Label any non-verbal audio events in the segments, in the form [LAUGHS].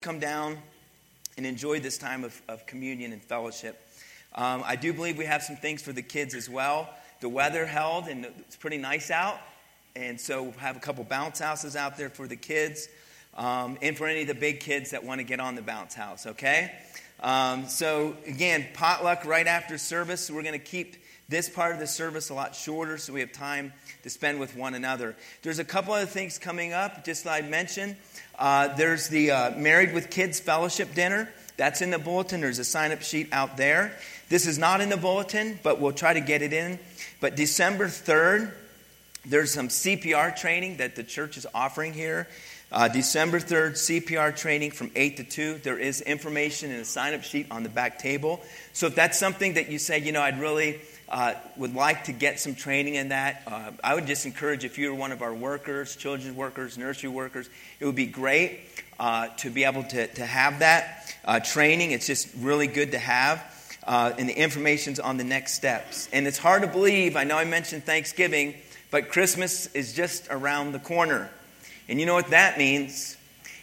come down and enjoy this time of, of communion and fellowship. Um, I do believe we have some things for the kids as well. The weather held, and it's pretty nice out. And so we'll have a couple bounce houses out there for the kids um, and for any of the big kids that want to get on the bounce house, okay? Um, so, again, potluck right after service. We're going to keep this part of the service a lot shorter so we have time to spend with one another. There's a couple other things coming up, just like I mentioned. Uh, there's the uh, Married with Kids Fellowship Dinner. That's in the bulletin. There's a sign up sheet out there. This is not in the bulletin, but we'll try to get it in. But December 3rd, there's some CPR training that the church is offering here. Uh, December 3rd, CPR training from 8 to 2. There is information in a sign up sheet on the back table. So if that's something that you say, you know, I'd really uh, would like to get some training in that, uh, I would just encourage if you're one of our workers, children's workers, nursery workers, it would be great uh, to be able to, to have that uh, training. It's just really good to have. Uh, and the information's on the next steps. And it's hard to believe, I know I mentioned Thanksgiving, but Christmas is just around the corner. And you know what that means?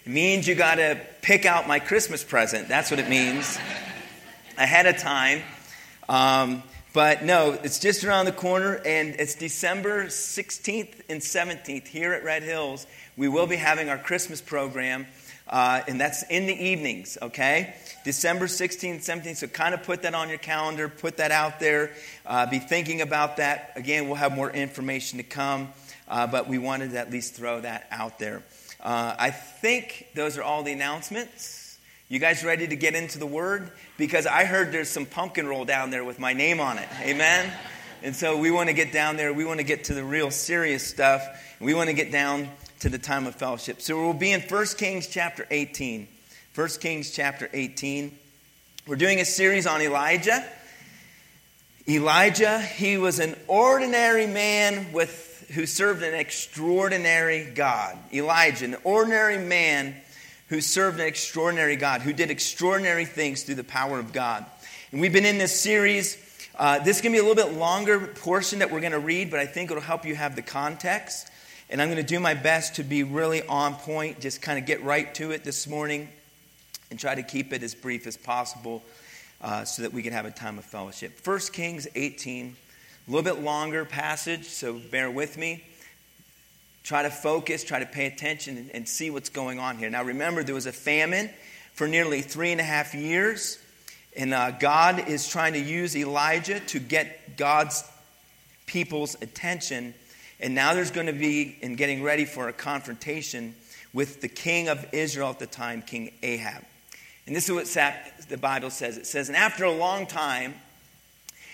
It means you got to pick out my Christmas present. That's what it means [LAUGHS] ahead of time. Um, but no, it's just around the corner, and it's December 16th and 17th here at Red Hills. We will be having our Christmas program, uh, and that's in the evenings, okay? December 16th, 17th. So kind of put that on your calendar, put that out there, uh, be thinking about that. Again, we'll have more information to come, uh, but we wanted to at least throw that out there. Uh, I think those are all the announcements. You guys ready to get into the word? Because I heard there's some pumpkin roll down there with my name on it. Amen? And so we want to get down there. We want to get to the real serious stuff. We want to get down to the time of fellowship. So we'll be in 1 Kings chapter 18. 1 Kings chapter 18. We're doing a series on Elijah. Elijah, he was an ordinary man with, who served an extraordinary God. Elijah, an ordinary man who served an extraordinary God, who did extraordinary things through the power of God. And we've been in this series. Uh, this to be a little bit longer portion that we're going to read, but I think it'll help you have the context. And I'm going to do my best to be really on point, just kind of get right to it this morning and try to keep it as brief as possible uh, so that we can have a time of fellowship. 1 Kings 18, a little bit longer passage, so bear with me. Try to focus, try to pay attention, and, and see what's going on here. Now, remember, there was a famine for nearly three and a half years, and uh, God is trying to use Elijah to get God's people's attention. And now there's going to be, in getting ready for a confrontation with the king of Israel at the time, King Ahab. And this is what the Bible says it says, And after a long time,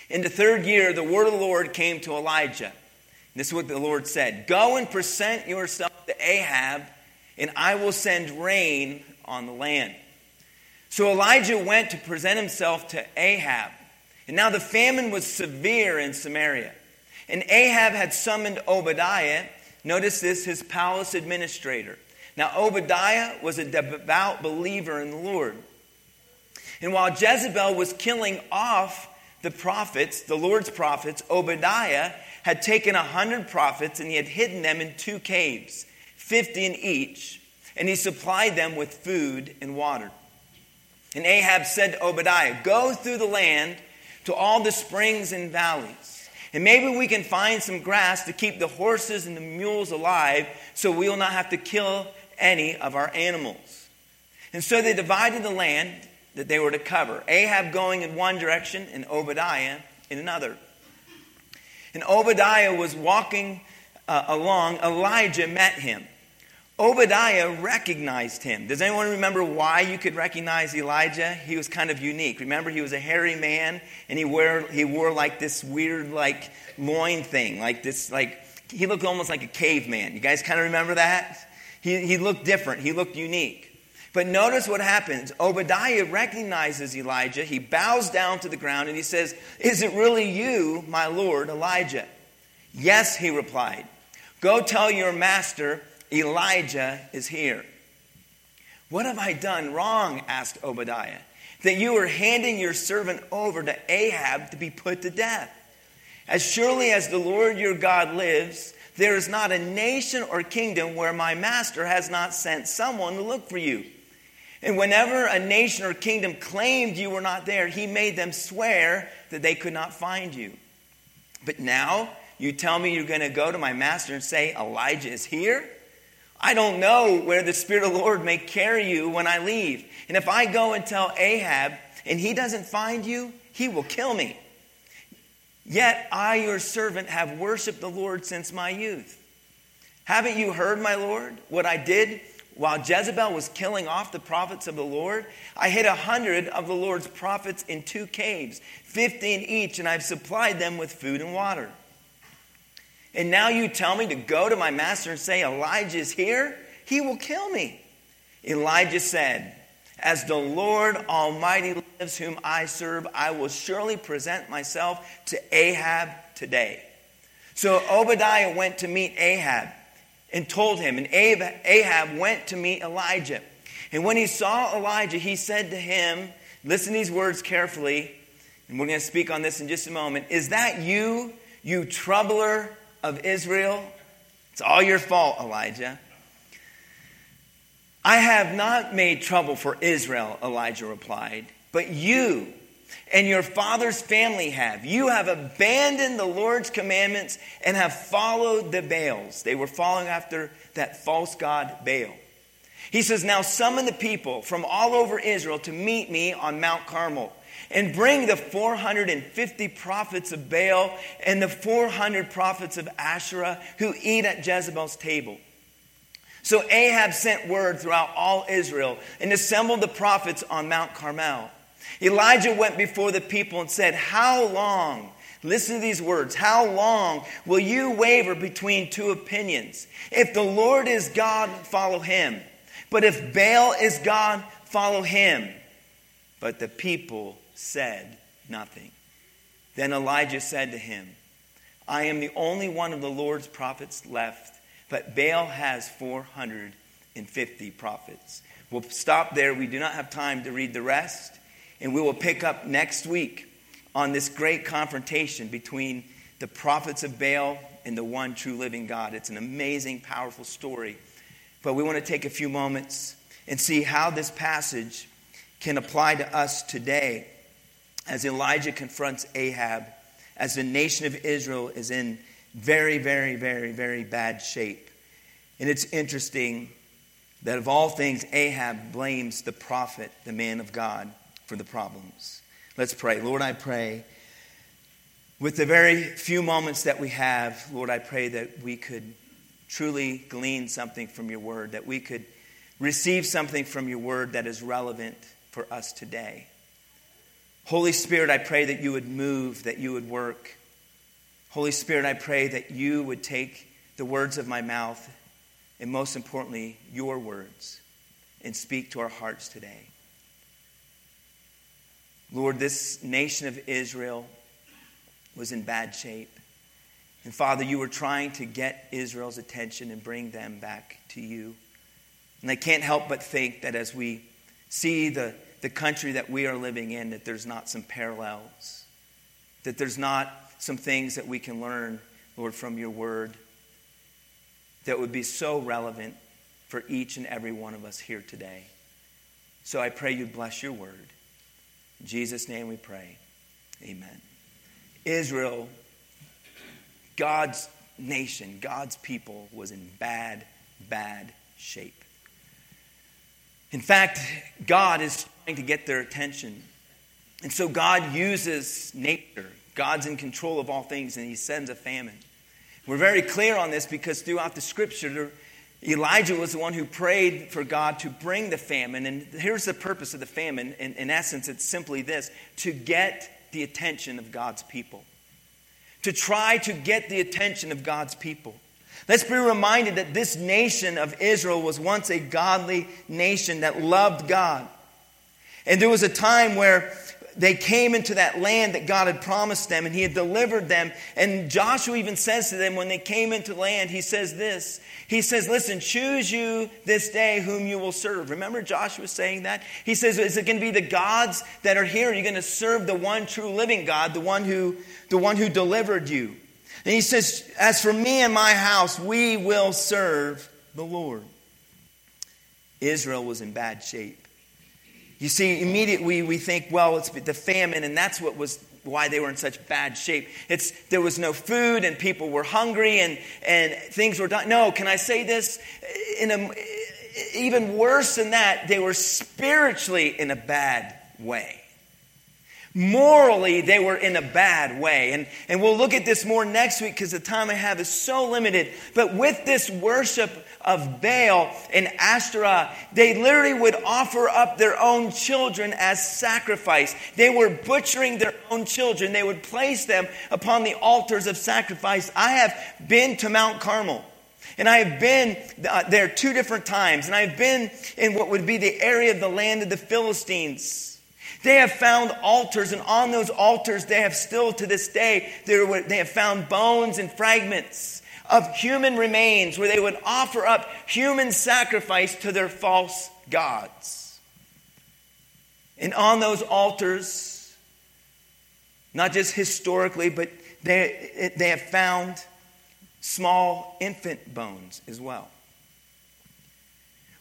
in the third year, the word of the Lord came to Elijah. This is what the Lord said Go and present yourself to Ahab, and I will send rain on the land. So Elijah went to present himself to Ahab. And now the famine was severe in Samaria. And Ahab had summoned Obadiah, notice this, his palace administrator. Now, Obadiah was a devout believer in the Lord. And while Jezebel was killing off the prophets, the Lord's prophets, Obadiah had taken a hundred prophets and he had hidden them in two caves, fifty in each, and he supplied them with food and water. And Ahab said to Obadiah, Go through the land to all the springs and valleys, and maybe we can find some grass to keep the horses and the mules alive so we will not have to kill any of our animals. And so they divided the land that they were to cover Ahab going in one direction and Obadiah in another. And Obadiah was walking uh, along, Elijah met him. Obadiah recognized him. Does anyone remember why you could recognize Elijah? He was kind of unique. Remember, he was a hairy man and he wore, he wore like this weird, like, loin thing, like this, like, he looked almost like a caveman. You guys kind of remember that? He, he looked different, he looked unique. But notice what happens. Obadiah recognizes Elijah. He bows down to the ground and he says, Is it really you, my Lord, Elijah? Yes, he replied. Go tell your master, Elijah is here. What have I done wrong? asked Obadiah. That you are handing your servant over to Ahab to be put to death. As surely as the Lord your God lives, there is not a nation or kingdom where my master has not sent someone to look for you. And whenever a nation or kingdom claimed you were not there, he made them swear that they could not find you. But now you tell me you're going to go to my master and say, Elijah is here? I don't know where the Spirit of the Lord may carry you when I leave. And if I go and tell Ahab and he doesn't find you, he will kill me. Yet I, your servant, have worshiped the Lord since my youth. Haven't you heard, my Lord, what I did while Jezebel was killing off the prophets of the Lord? I hid a hundred of the Lord's prophets in two caves, fifteen each, and I've supplied them with food and water. And now you tell me to go to my master and say, Elijah is here? He will kill me. Elijah said, As the Lord Almighty lives, whom I serve, I will surely present myself to Ahab today. So Obadiah went to meet Ahab and told him, and Ahab went to meet Elijah. And when he saw Elijah, he said to him, Listen to these words carefully, and we're going to speak on this in just a moment. Is that you, you troubler of Israel? It's all your fault, Elijah. I have not made trouble for Israel, Elijah replied, but you and your father's family have. You have abandoned the Lord's commandments and have followed the Baals. They were following after that false god Baal. He says, Now summon the people from all over Israel to meet me on Mount Carmel and bring the 450 prophets of Baal and the 400 prophets of Asherah who eat at Jezebel's table. So Ahab sent word throughout all Israel and assembled the prophets on Mount Carmel. Elijah went before the people and said, How long? Listen to these words. How long will you waver between two opinions? If the Lord is God, follow him. But if Baal is God, follow him. But the people said nothing. Then Elijah said to him, I am the only one of the Lord's prophets left, but Baal has 450 prophets. We'll stop there. We do not have time to read the rest. And we will pick up next week on this great confrontation between the prophets of Baal and the one true living God. It's an amazing, powerful story. But we want to take a few moments and see how this passage can apply to us today as Elijah confronts Ahab, as the nation of Israel is in very, very, very, very bad shape. And it's interesting that of all things, Ahab blames the prophet, the man of God, for the problems. Let's pray. Lord, I pray with the very few moments that we have, Lord, I pray that we could truly glean something from your word, that we could receive something from your word that is relevant for us today. Holy Spirit, I pray that you would move, that you would work. Holy Spirit, I pray that you would take the words of my mouth and most importantly, your words and speak to our hearts today. Lord, this nation of Israel was in bad shape. And Father, you were trying to get Israel's attention and bring them back to you. And I can't help but think that as we see the the country that we are living in, that there's not some parallels, that there's not some things that we can learn, Lord, from your word that would be so relevant for each and every one of us here today. So I pray you bless your word. In Jesus' name we pray. Amen. Israel, God's nation, God's people, was in bad, bad shape. In fact, God is trying to get their attention. And so God uses nature. God's in control of all things, and He sends a famine. We're very clear on this because throughout the scripture, Elijah was the one who prayed for God to bring the famine. And here's the purpose of the famine. In, in essence, it's simply this to get the attention of God's people. To try to get the attention of God's people. Let's be reminded that this nation of Israel was once a godly nation that loved God. And there was a time where they came into that land that God had promised them and He had delivered them. And Joshua even says to them when they came into land, He says this He says, Listen, choose you this day whom you will serve. Remember Joshua saying that? He says, Is it going to be the gods that are here? Are you going to serve the one true living God, the one who, the one who delivered you? And he says, As for me and my house, we will serve the Lord. Israel was in bad shape. You see, immediately we think, well, it's the famine, and that's what was why they were in such bad shape. It's there was no food and people were hungry and, and things were done. No, can I say this? In a, even worse than that, they were spiritually in a bad way. Morally, they were in a bad way. And, and we'll look at this more next week because the time I have is so limited. But with this worship of Baal and Ashtoreth, they literally would offer up their own children as sacrifice. They were butchering their own children. They would place them upon the altars of sacrifice. I have been to Mount Carmel. And I have been uh, there two different times. And I've been in what would be the area of the land of the Philistines. They have found altars, and on those altars, they have still to this day, they have found bones and fragments of human remains where they would offer up human sacrifice to their false gods. And on those altars, not just historically, but they, they have found small infant bones as well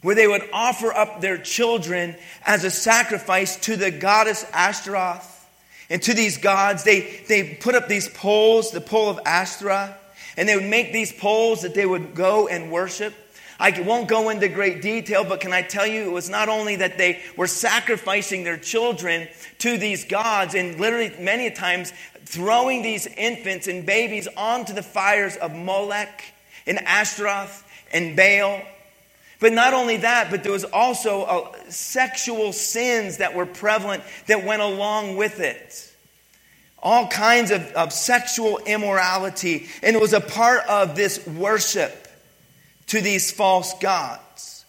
where they would offer up their children as a sacrifice to the goddess Ashtaroth and to these gods. They, they put up these poles, the pole of Ashtaroth, and they would make these poles that they would go and worship. I won't go into great detail, but can I tell you, it was not only that they were sacrificing their children to these gods, and literally many times throwing these infants and babies onto the fires of Molech and Ashtaroth and Baal but not only that, but there was also uh, sexual sins that were prevalent that went along with it. All kinds of, of sexual immorality. And it was a part of this worship to these false gods.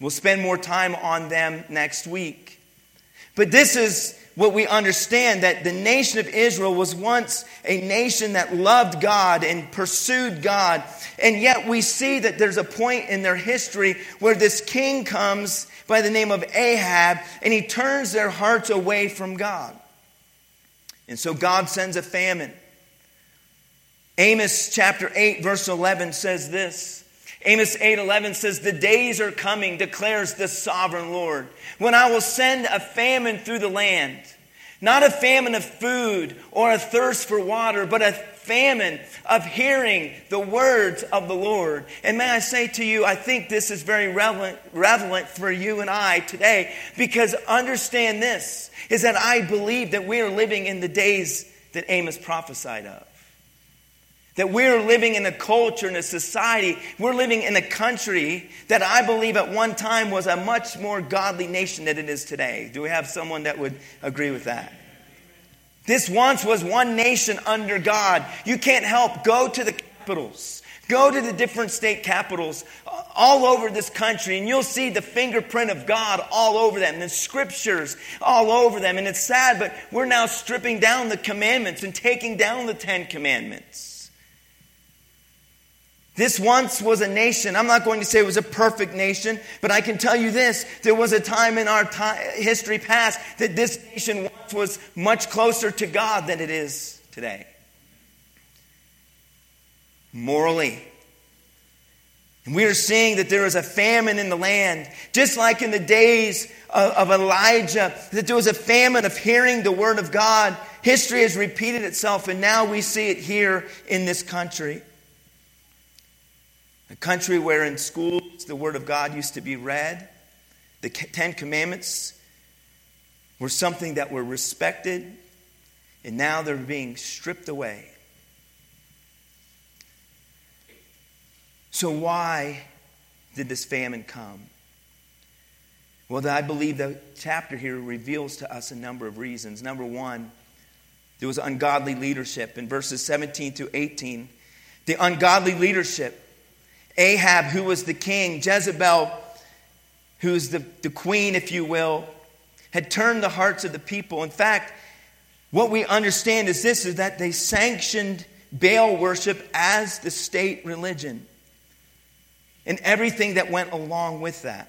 We'll spend more time on them next week. But this is what we understand that the nation of Israel was once a nation that loved God and pursued God. And yet we see that there's a point in their history where this king comes by the name of Ahab and he turns their hearts away from God. And so God sends a famine. Amos chapter 8, verse 11 says this. Amos 8:11 says, "The days are coming," declares the sovereign Lord, "when I will send a famine through the land, not a famine of food or a thirst for water, but a famine of hearing the words of the Lord." And may I say to you, I think this is very relevant, relevant for you and I today because understand this is that I believe that we are living in the days that Amos prophesied of. That we're living in a culture, in a society, we're living in a country that I believe at one time was a much more godly nation than it is today. Do we have someone that would agree with that? This once was one nation under God. You can't help. Go to the capitals. Go to the different state capitals all over this country, and you'll see the fingerprint of God all over them, the scriptures all over them. And it's sad, but we're now stripping down the commandments and taking down the Ten Commandments. This once was a nation. I'm not going to say it was a perfect nation, but I can tell you this. There was a time in our time, history past that this nation once was much closer to God than it is today. Morally. And we are seeing that there is a famine in the land, just like in the days of, of Elijah, that there was a famine of hearing the word of God. History has repeated itself, and now we see it here in this country. A country where in schools the Word of God used to be read, the Ten Commandments were something that were respected, and now they're being stripped away. So, why did this famine come? Well, I believe the chapter here reveals to us a number of reasons. Number one, there was ungodly leadership. In verses 17 to 18, the ungodly leadership Ahab, who was the king, Jezebel, who's the, the queen, if you will, had turned the hearts of the people. In fact, what we understand is this is that they sanctioned Baal worship as the state religion and everything that went along with that.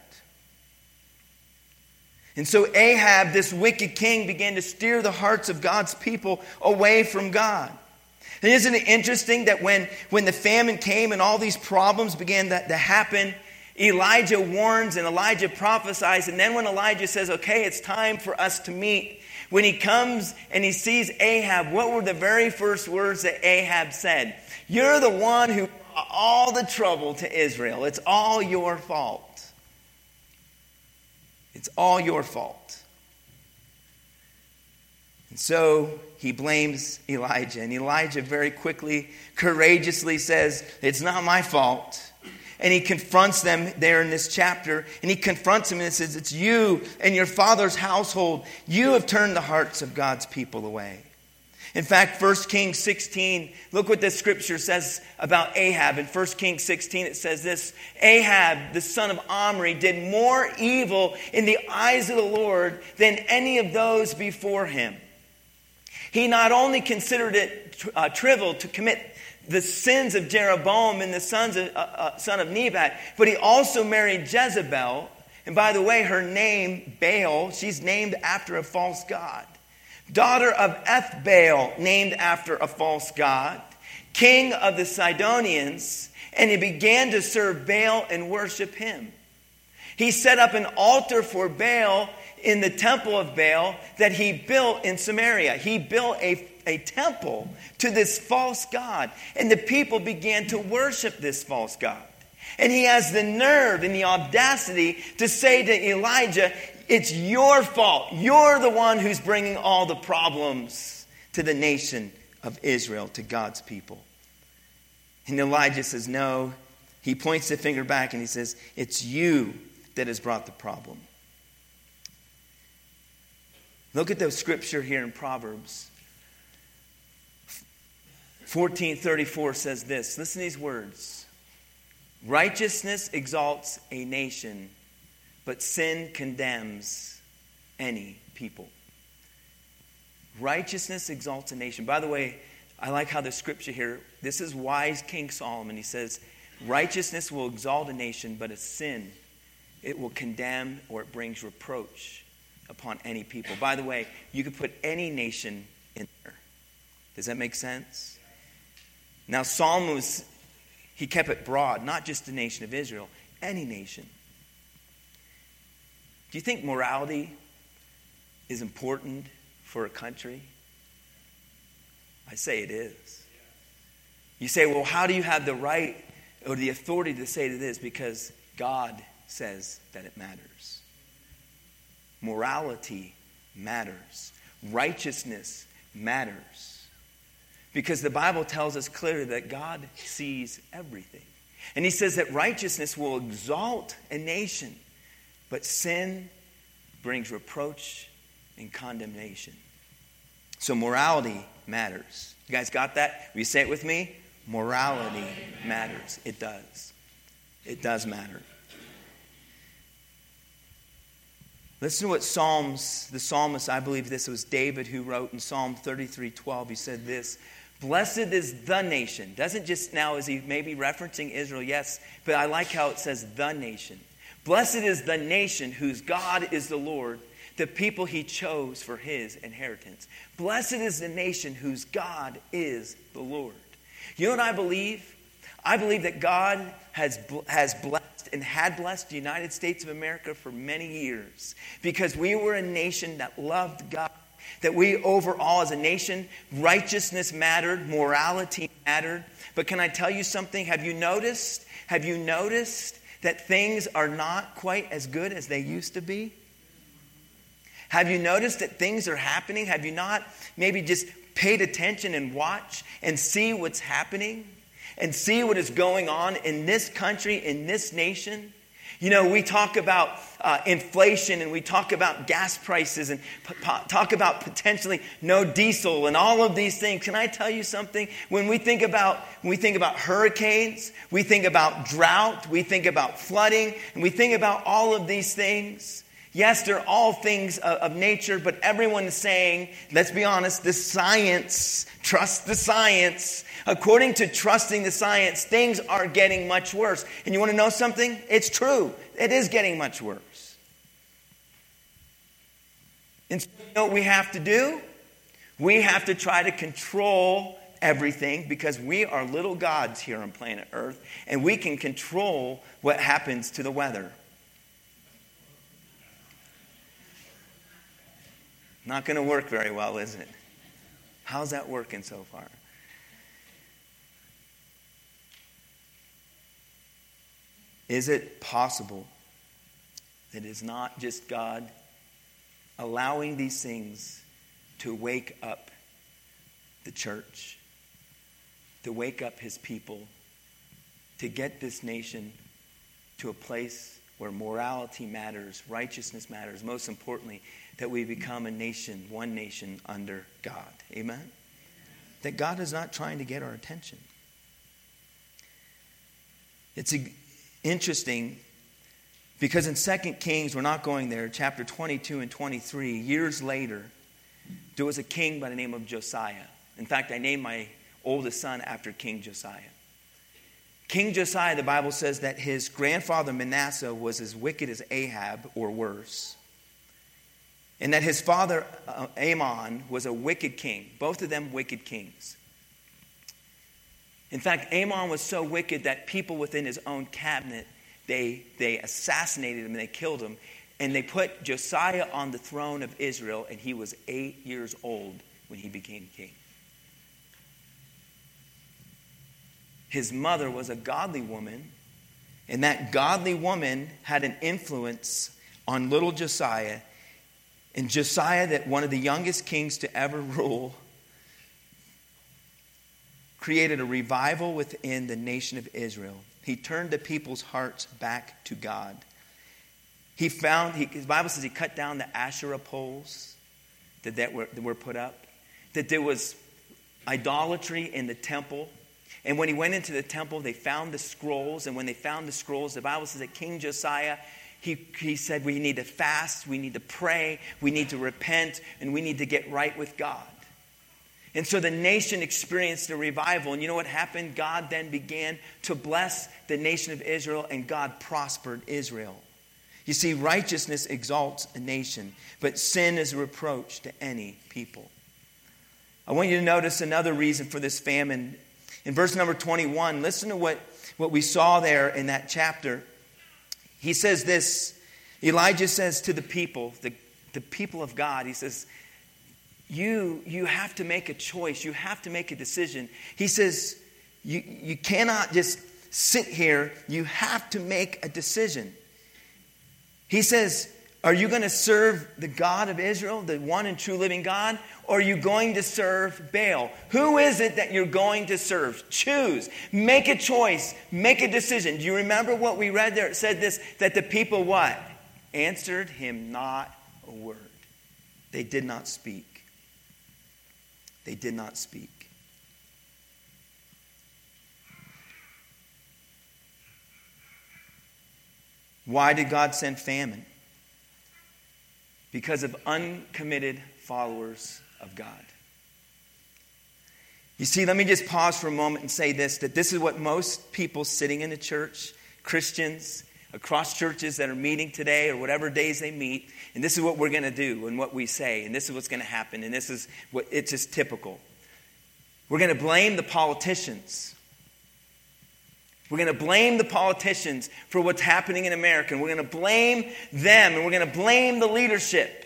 And so Ahab, this wicked king, began to steer the hearts of God's people away from God. Isn't it interesting that when, when the famine came and all these problems began to, to happen, Elijah warns and Elijah prophesies. And then when Elijah says, okay, it's time for us to meet, when he comes and he sees Ahab, what were the very first words that Ahab said? You're the one who all the trouble to Israel. It's all your fault. It's all your fault. And so he blames Elijah. And Elijah very quickly, courageously says, It's not my fault and he confronts them there in this chapter. And he confronts them and says, It's you and your father's household. You have turned the hearts of God's people away. In fact, 1 Kings 16, look what the scripture says about Ahab. In 1 Kings 16, it says this Ahab, the son of Omri, did more evil in the eyes of the Lord than any of those before him. He not only considered it uh, trivial to commit the sins of Jeroboam and the sons of, uh, uh, son of Nebat, but he also married Jezebel. And by the way, her name, Baal, she's named after a false god. Daughter of Ethbaal, named after a false god. King of the Sidonians, and he began to serve Baal and worship him. He set up an altar for Baal in the temple of Baal that he built in Samaria. He built a a temple to this false God. And the people began to worship this false God. And he has the nerve and the audacity to say to Elijah, It's your fault. You're the one who's bringing all the problems to the nation of Israel, to God's people. And Elijah says, No. He points the finger back and he says, It's you that has brought the problem. Look at the scripture here in Proverbs. 1434 says this. Listen to these words. Righteousness exalts a nation but sin condemns any people. Righteousness exalts a nation. By the way i like how the scripture here this is wise king solomon. He says righteousness will exalt a nation but a sin it will condemn or it brings reproach upon any people by the way you could put any nation in there does that make sense now, Solomon was, he kept it broad, not just the nation of Israel, any nation. Do you think morality is important for a country? I say it is. You say, well, how do you have the right or the authority to say to this? Because God says that it matters. Morality matters, righteousness matters. Because the Bible tells us clearly that God sees everything. And he says that righteousness will exalt a nation, but sin brings reproach and condemnation. So morality matters. You guys got that? Will you say it with me? Morality matters. It does. It does matter. Listen to what Psalms, the psalmist, I believe this was David who wrote in Psalm 33 12. He said this Blessed is the nation. Doesn't just now, is he maybe referencing Israel? Yes, but I like how it says the nation. Blessed is the nation whose God is the Lord, the people he chose for his inheritance. Blessed is the nation whose God is the Lord. You know what I believe? I believe that God has, has blessed and had blessed the United States of America for many years because we were a nation that loved God that we overall as a nation, righteousness mattered, morality mattered. But can I tell you something? Have you noticed? Have you noticed that things are not quite as good as they used to be? Have you noticed that things are happening? Have you not maybe just paid attention and watch and see what's happening and see what is going on in this country, in this nation? You know, we talk about uh, inflation and we talk about gas prices and p- p- talk about potentially no diesel and all of these things. Can I tell you something? When we think about when we think about hurricanes, we think about drought, we think about flooding, and we think about all of these things. Yes, they're all things of, of nature, but everyone is saying, let's be honest, the science, trust the science. According to trusting the science, things are getting much worse. And you want to know something? It's true. It is getting much worse. And so you know what we have to do? We have to try to control everything because we are little gods here on planet Earth and we can control what happens to the weather. Not going to work very well, is it? How's that working so far? Is it possible that it is not just God allowing these things to wake up the church, to wake up his people, to get this nation to a place where morality matters, righteousness matters, most importantly, that we become a nation, one nation under God. Amen? That God is not trying to get our attention. It's interesting because in 2 Kings, we're not going there, chapter 22 and 23, years later, there was a king by the name of Josiah. In fact, I named my oldest son after King Josiah. King Josiah, the Bible says that his grandfather Manasseh was as wicked as Ahab or worse. And that his father uh, Amon was a wicked king. Both of them wicked kings. In fact, Amon was so wicked that people within his own cabinet, they, they assassinated him and they killed him. And they put Josiah on the throne of Israel, and he was eight years old when he became king. His mother was a godly woman, and that godly woman had an influence on little Josiah. And Josiah, that one of the youngest kings to ever [LAUGHS] rule, created a revival within the nation of Israel. He turned the people's hearts back to God. He found, he, his Bible says he cut down the Asherah poles that, that, were, that were put up, that there was idolatry in the temple. And when he went into the temple, they found the scrolls. And when they found the scrolls, the Bible says that King Josiah, he, he said, We need to fast, we need to pray, we need to repent, and we need to get right with God. And so the nation experienced a revival. And you know what happened? God then began to bless the nation of Israel, and God prospered Israel. You see, righteousness exalts a nation, but sin is a reproach to any people. I want you to notice another reason for this famine. In verse number 21, listen to what, what we saw there in that chapter. He says this Elijah says to the people, the, the people of God, he says, you, you have to make a choice. You have to make a decision. He says, you, you cannot just sit here. You have to make a decision. He says, Are you going to serve the God of Israel, the one and true living God, or are you going to serve Baal? Who is it that you're going to serve? Choose. Make a choice. Make a decision. Do you remember what we read there? It said this that the people what? Answered him not a word. They did not speak. They did not speak. Why did God send famine? Because of uncommitted followers of God. You see, let me just pause for a moment and say this that this is what most people sitting in the church, Christians, across churches that are meeting today or whatever days they meet, and this is what we're going to do and what we say, and this is what's going to happen, and this is what it's just typical. We're going to blame the politicians. We're going to blame the politicians for what's happening in America. And we're going to blame them and we're going to blame the leadership.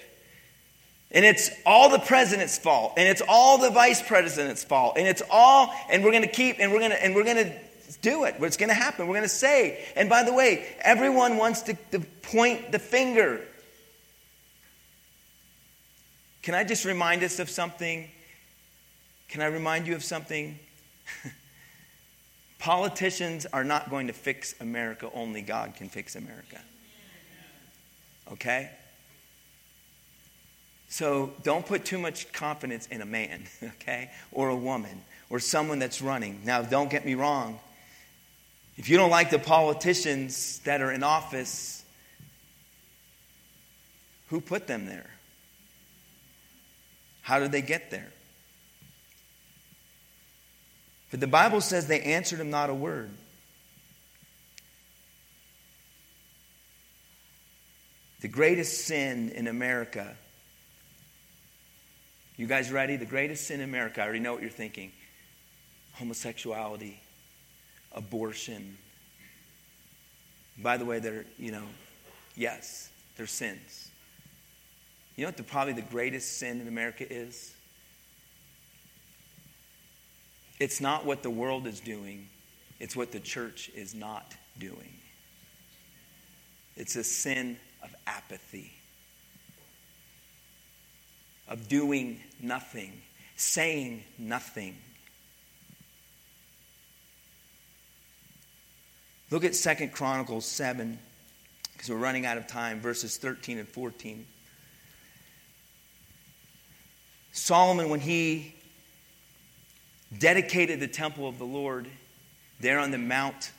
And it's all the president's fault. And it's all the vice president's fault. And it's all, and we're going to keep, and we're going to, and we're going to do it. What's going to happen? We're going to say. And by the way, everyone wants to, to point the finger. Can I just remind us of something? Can I remind you of something? [LAUGHS] Politicians are not going to fix America, only God can fix America. Okay? So don't put too much confidence in a man, [LAUGHS] okay? Or a woman, or someone that's running. Now, don't get me wrong. If you don't like the politicians that are in office, who put them there? How did they get there? But the Bible says they answered him not a word. The greatest sin in America. You guys ready? The greatest sin in America. I already know what you're thinking. homosexuality, abortion. By the way, they're, you know, yes, they're sins. You know what the, probably the greatest sin in America is? It's not what the world is doing, it's what the church is not doing. It's a sin of apathy, of doing nothing, saying nothing. Look at Second Chronicles 7, because we're running out of time, verses 13 and 14. Solomon, when he dedicated the temple of the Lord there on the mount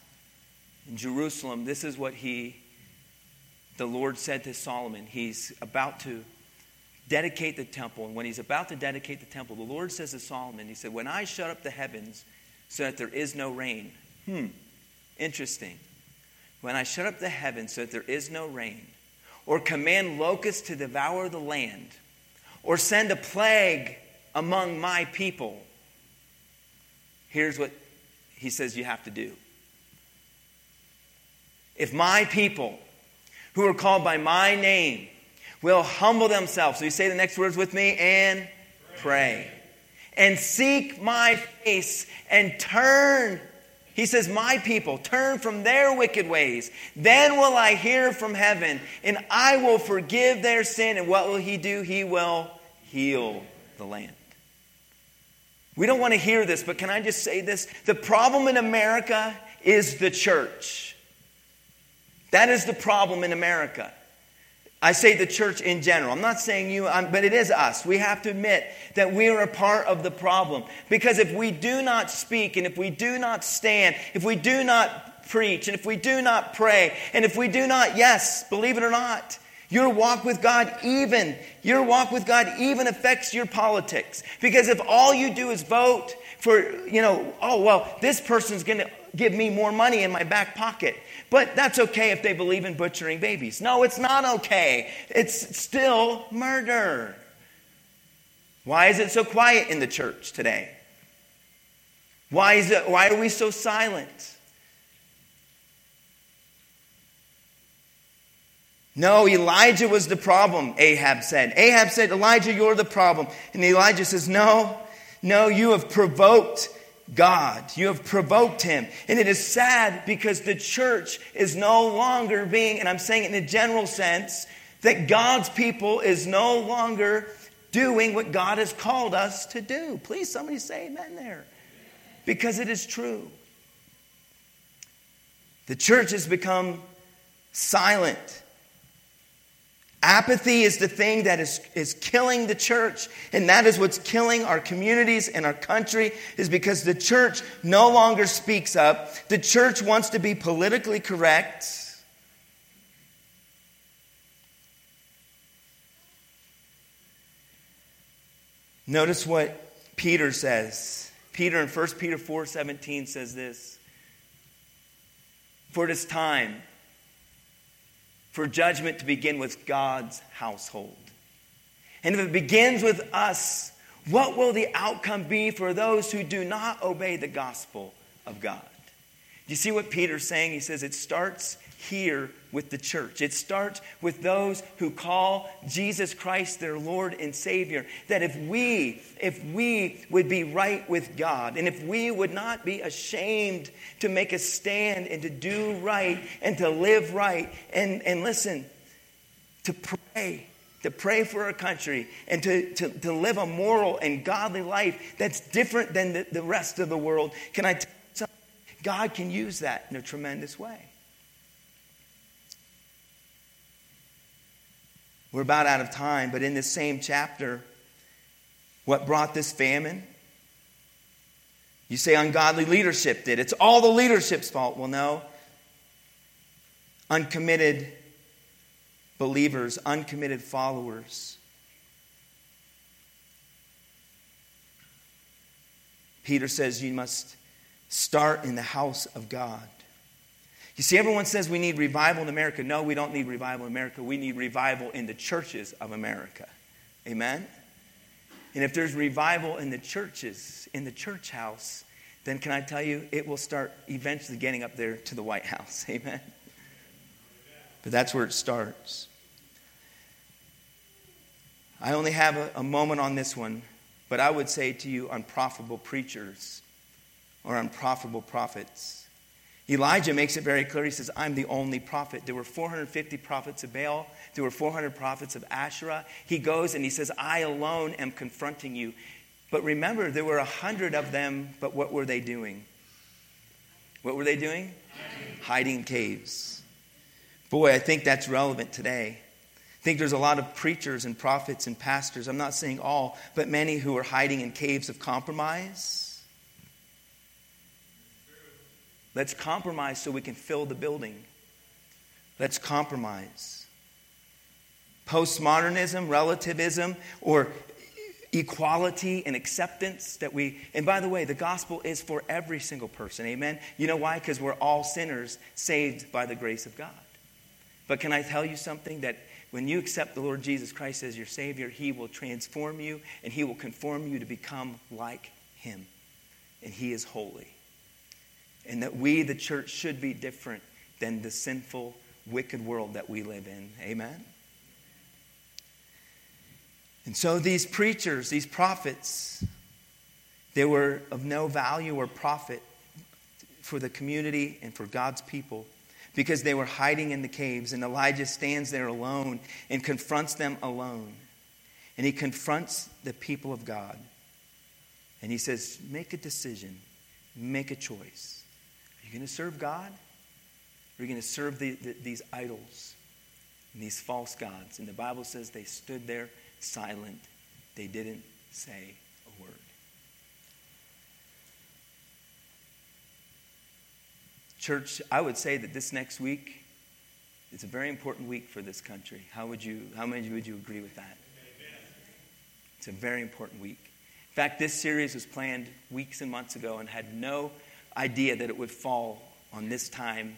in Jerusalem, this is what he, the Lord said to Solomon. He's about to dedicate the temple. And when he's about to dedicate the temple, the Lord says to Solomon, He said, When I shut up the heavens so that there is no rain, hmm, interesting. When I shut up the heavens so that there is no rain, or command locusts to devour the land, or send a plague among my people, here's what he says you have to do. If my people, who are called by my name, will humble themselves, so you say the next words with me, and pray, and seek my face, and turn he says, My people, turn from their wicked ways. Then will I hear from heaven, and I will forgive their sin. And what will He do? He will heal the land. We don't want to hear this, but can I just say this? The problem in America is the church. That is the problem in America. I say the church in general. I'm not saying you, I'm, but it is us. We have to admit that we are a part of the problem. Because if we do not speak, and if we do not stand, if we do not preach, and if we do not pray, and if we do not, yes, believe it or not, your walk with God even, your walk with God even affects your politics. Because if all you do is vote for, you know, oh, well, this person's going to give me more money in my back pocket. But that's okay if they believe in butchering babies. No, it's not okay. It's still murder. Why is it so quiet in the church today? Why, is it, why are we so silent? No, Elijah was the problem, Ahab said. Ahab said, Elijah, you're the problem. And Elijah says, No, no, you have provoked God. You have provoked him. And it is sad because the church is no longer being, and I'm saying it in a general sense, that God's people is no longer doing what God has called us to do. Please, somebody say amen there. Because it is true. The church has become silent. Apathy is the thing that is, is killing the church, and that is what's killing our communities and our country, is because the church no longer speaks up. The church wants to be politically correct. Notice what Peter says. Peter in 1 Peter 4 17 says this For it is time for judgment to begin with God's household. And if it begins with us, what will the outcome be for those who do not obey the gospel of God? Do you see what Peter's saying? He says it starts here with the church. It starts with those who call Jesus Christ their Lord and Savior. That if we, if we would be right with God, and if we would not be ashamed to make a stand and to do right and to live right, and, and listen, to pray, to pray for our country, and to, to, to live a moral and godly life that's different than the, the rest of the world, can I tell you something? God can use that in a tremendous way. We're about out of time, but in this same chapter, what brought this famine? You say ungodly leadership did. It's all the leadership's fault. Well, no. Uncommitted believers, uncommitted followers. Peter says you must start in the house of God. You see, everyone says we need revival in America. No, we don't need revival in America. We need revival in the churches of America. Amen? And if there's revival in the churches, in the church house, then can I tell you, it will start eventually getting up there to the White House. [LAUGHS] Amen. But that's where it starts. I only have a, a moment on this one, but I would say to you, unprofitable preachers or unprofitable prophets. Elijah makes it very clear. He says, I'm the only prophet. There were 450 prophets of Baal, there were 400 prophets of Asherah. He goes and he says, I alone am confronting you. But remember, there were a hundred of them, but what were they doing? What were they doing? Hiding in caves. Boy, I think that's relevant today. I think there's a lot of preachers and prophets and pastors, I'm not saying all, but many who are hiding in caves of compromise. Let's compromise so we can fill the building. Let's compromise. Postmodernism, relativism, or equality and acceptance that we and by the way the gospel is for every single person. Amen? You know why? Because we're all sinners saved by the grace of god. But can i tell you something? That when you accept the lord jesus christ as your savior he will transform you and he will conform you to become like him. And he is holy and that we the church should be different than the sinful wicked world that we live in amen and so these preachers, these prophets, they were of no value or profit for the community and for God's people because they were hiding in the caves. And Elijah stands there alone and confronts them alone. And he confronts the people of God. And he says, Make a decision, make a choice. Are you going to serve God? Or are you going to serve the, the, these idols and these false gods? And the Bible says they stood there silent. They didn't say a word. Church, I would say that this next week is a very important week for this country. How would you how many would you agree with that? It's a very important week. In fact, this series was planned weeks and months ago and had no idea that it would fall on this time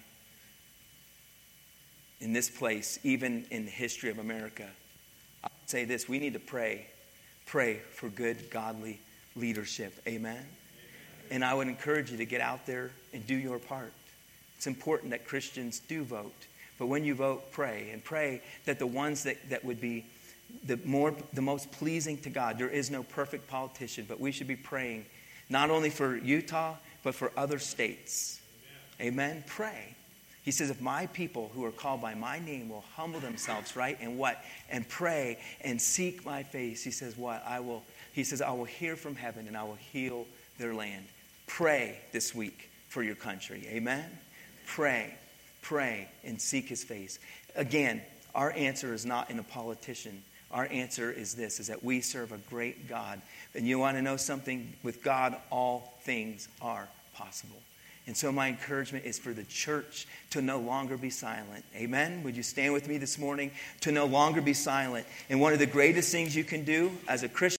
in this place, even in the history of America I say this we need to pray. Pray for good, godly leadership. Amen? Amen? And I would encourage you to get out there and do your part. It's important that Christians do vote. But when you vote, pray. And pray that the ones that, that would be the, more, the most pleasing to God, there is no perfect politician, but we should be praying not only for Utah, but for other states. Amen? Amen? Pray. He says, If my people who are called by my name will humble themselves, right? And what? And pray and seek my face, he says, What? I will, he says, I will hear from heaven and I will heal their land. Pray this week for your country. Amen? Pray, pray, and seek his face. Again, our answer is not in a politician. Our answer is this is that we serve a great God. And you want to know something? With God, all things are possible. And so, my encouragement is for the church to no longer be silent. Amen? Would you stand with me this morning? To no longer be silent. And one of the greatest things you can do as a Christian.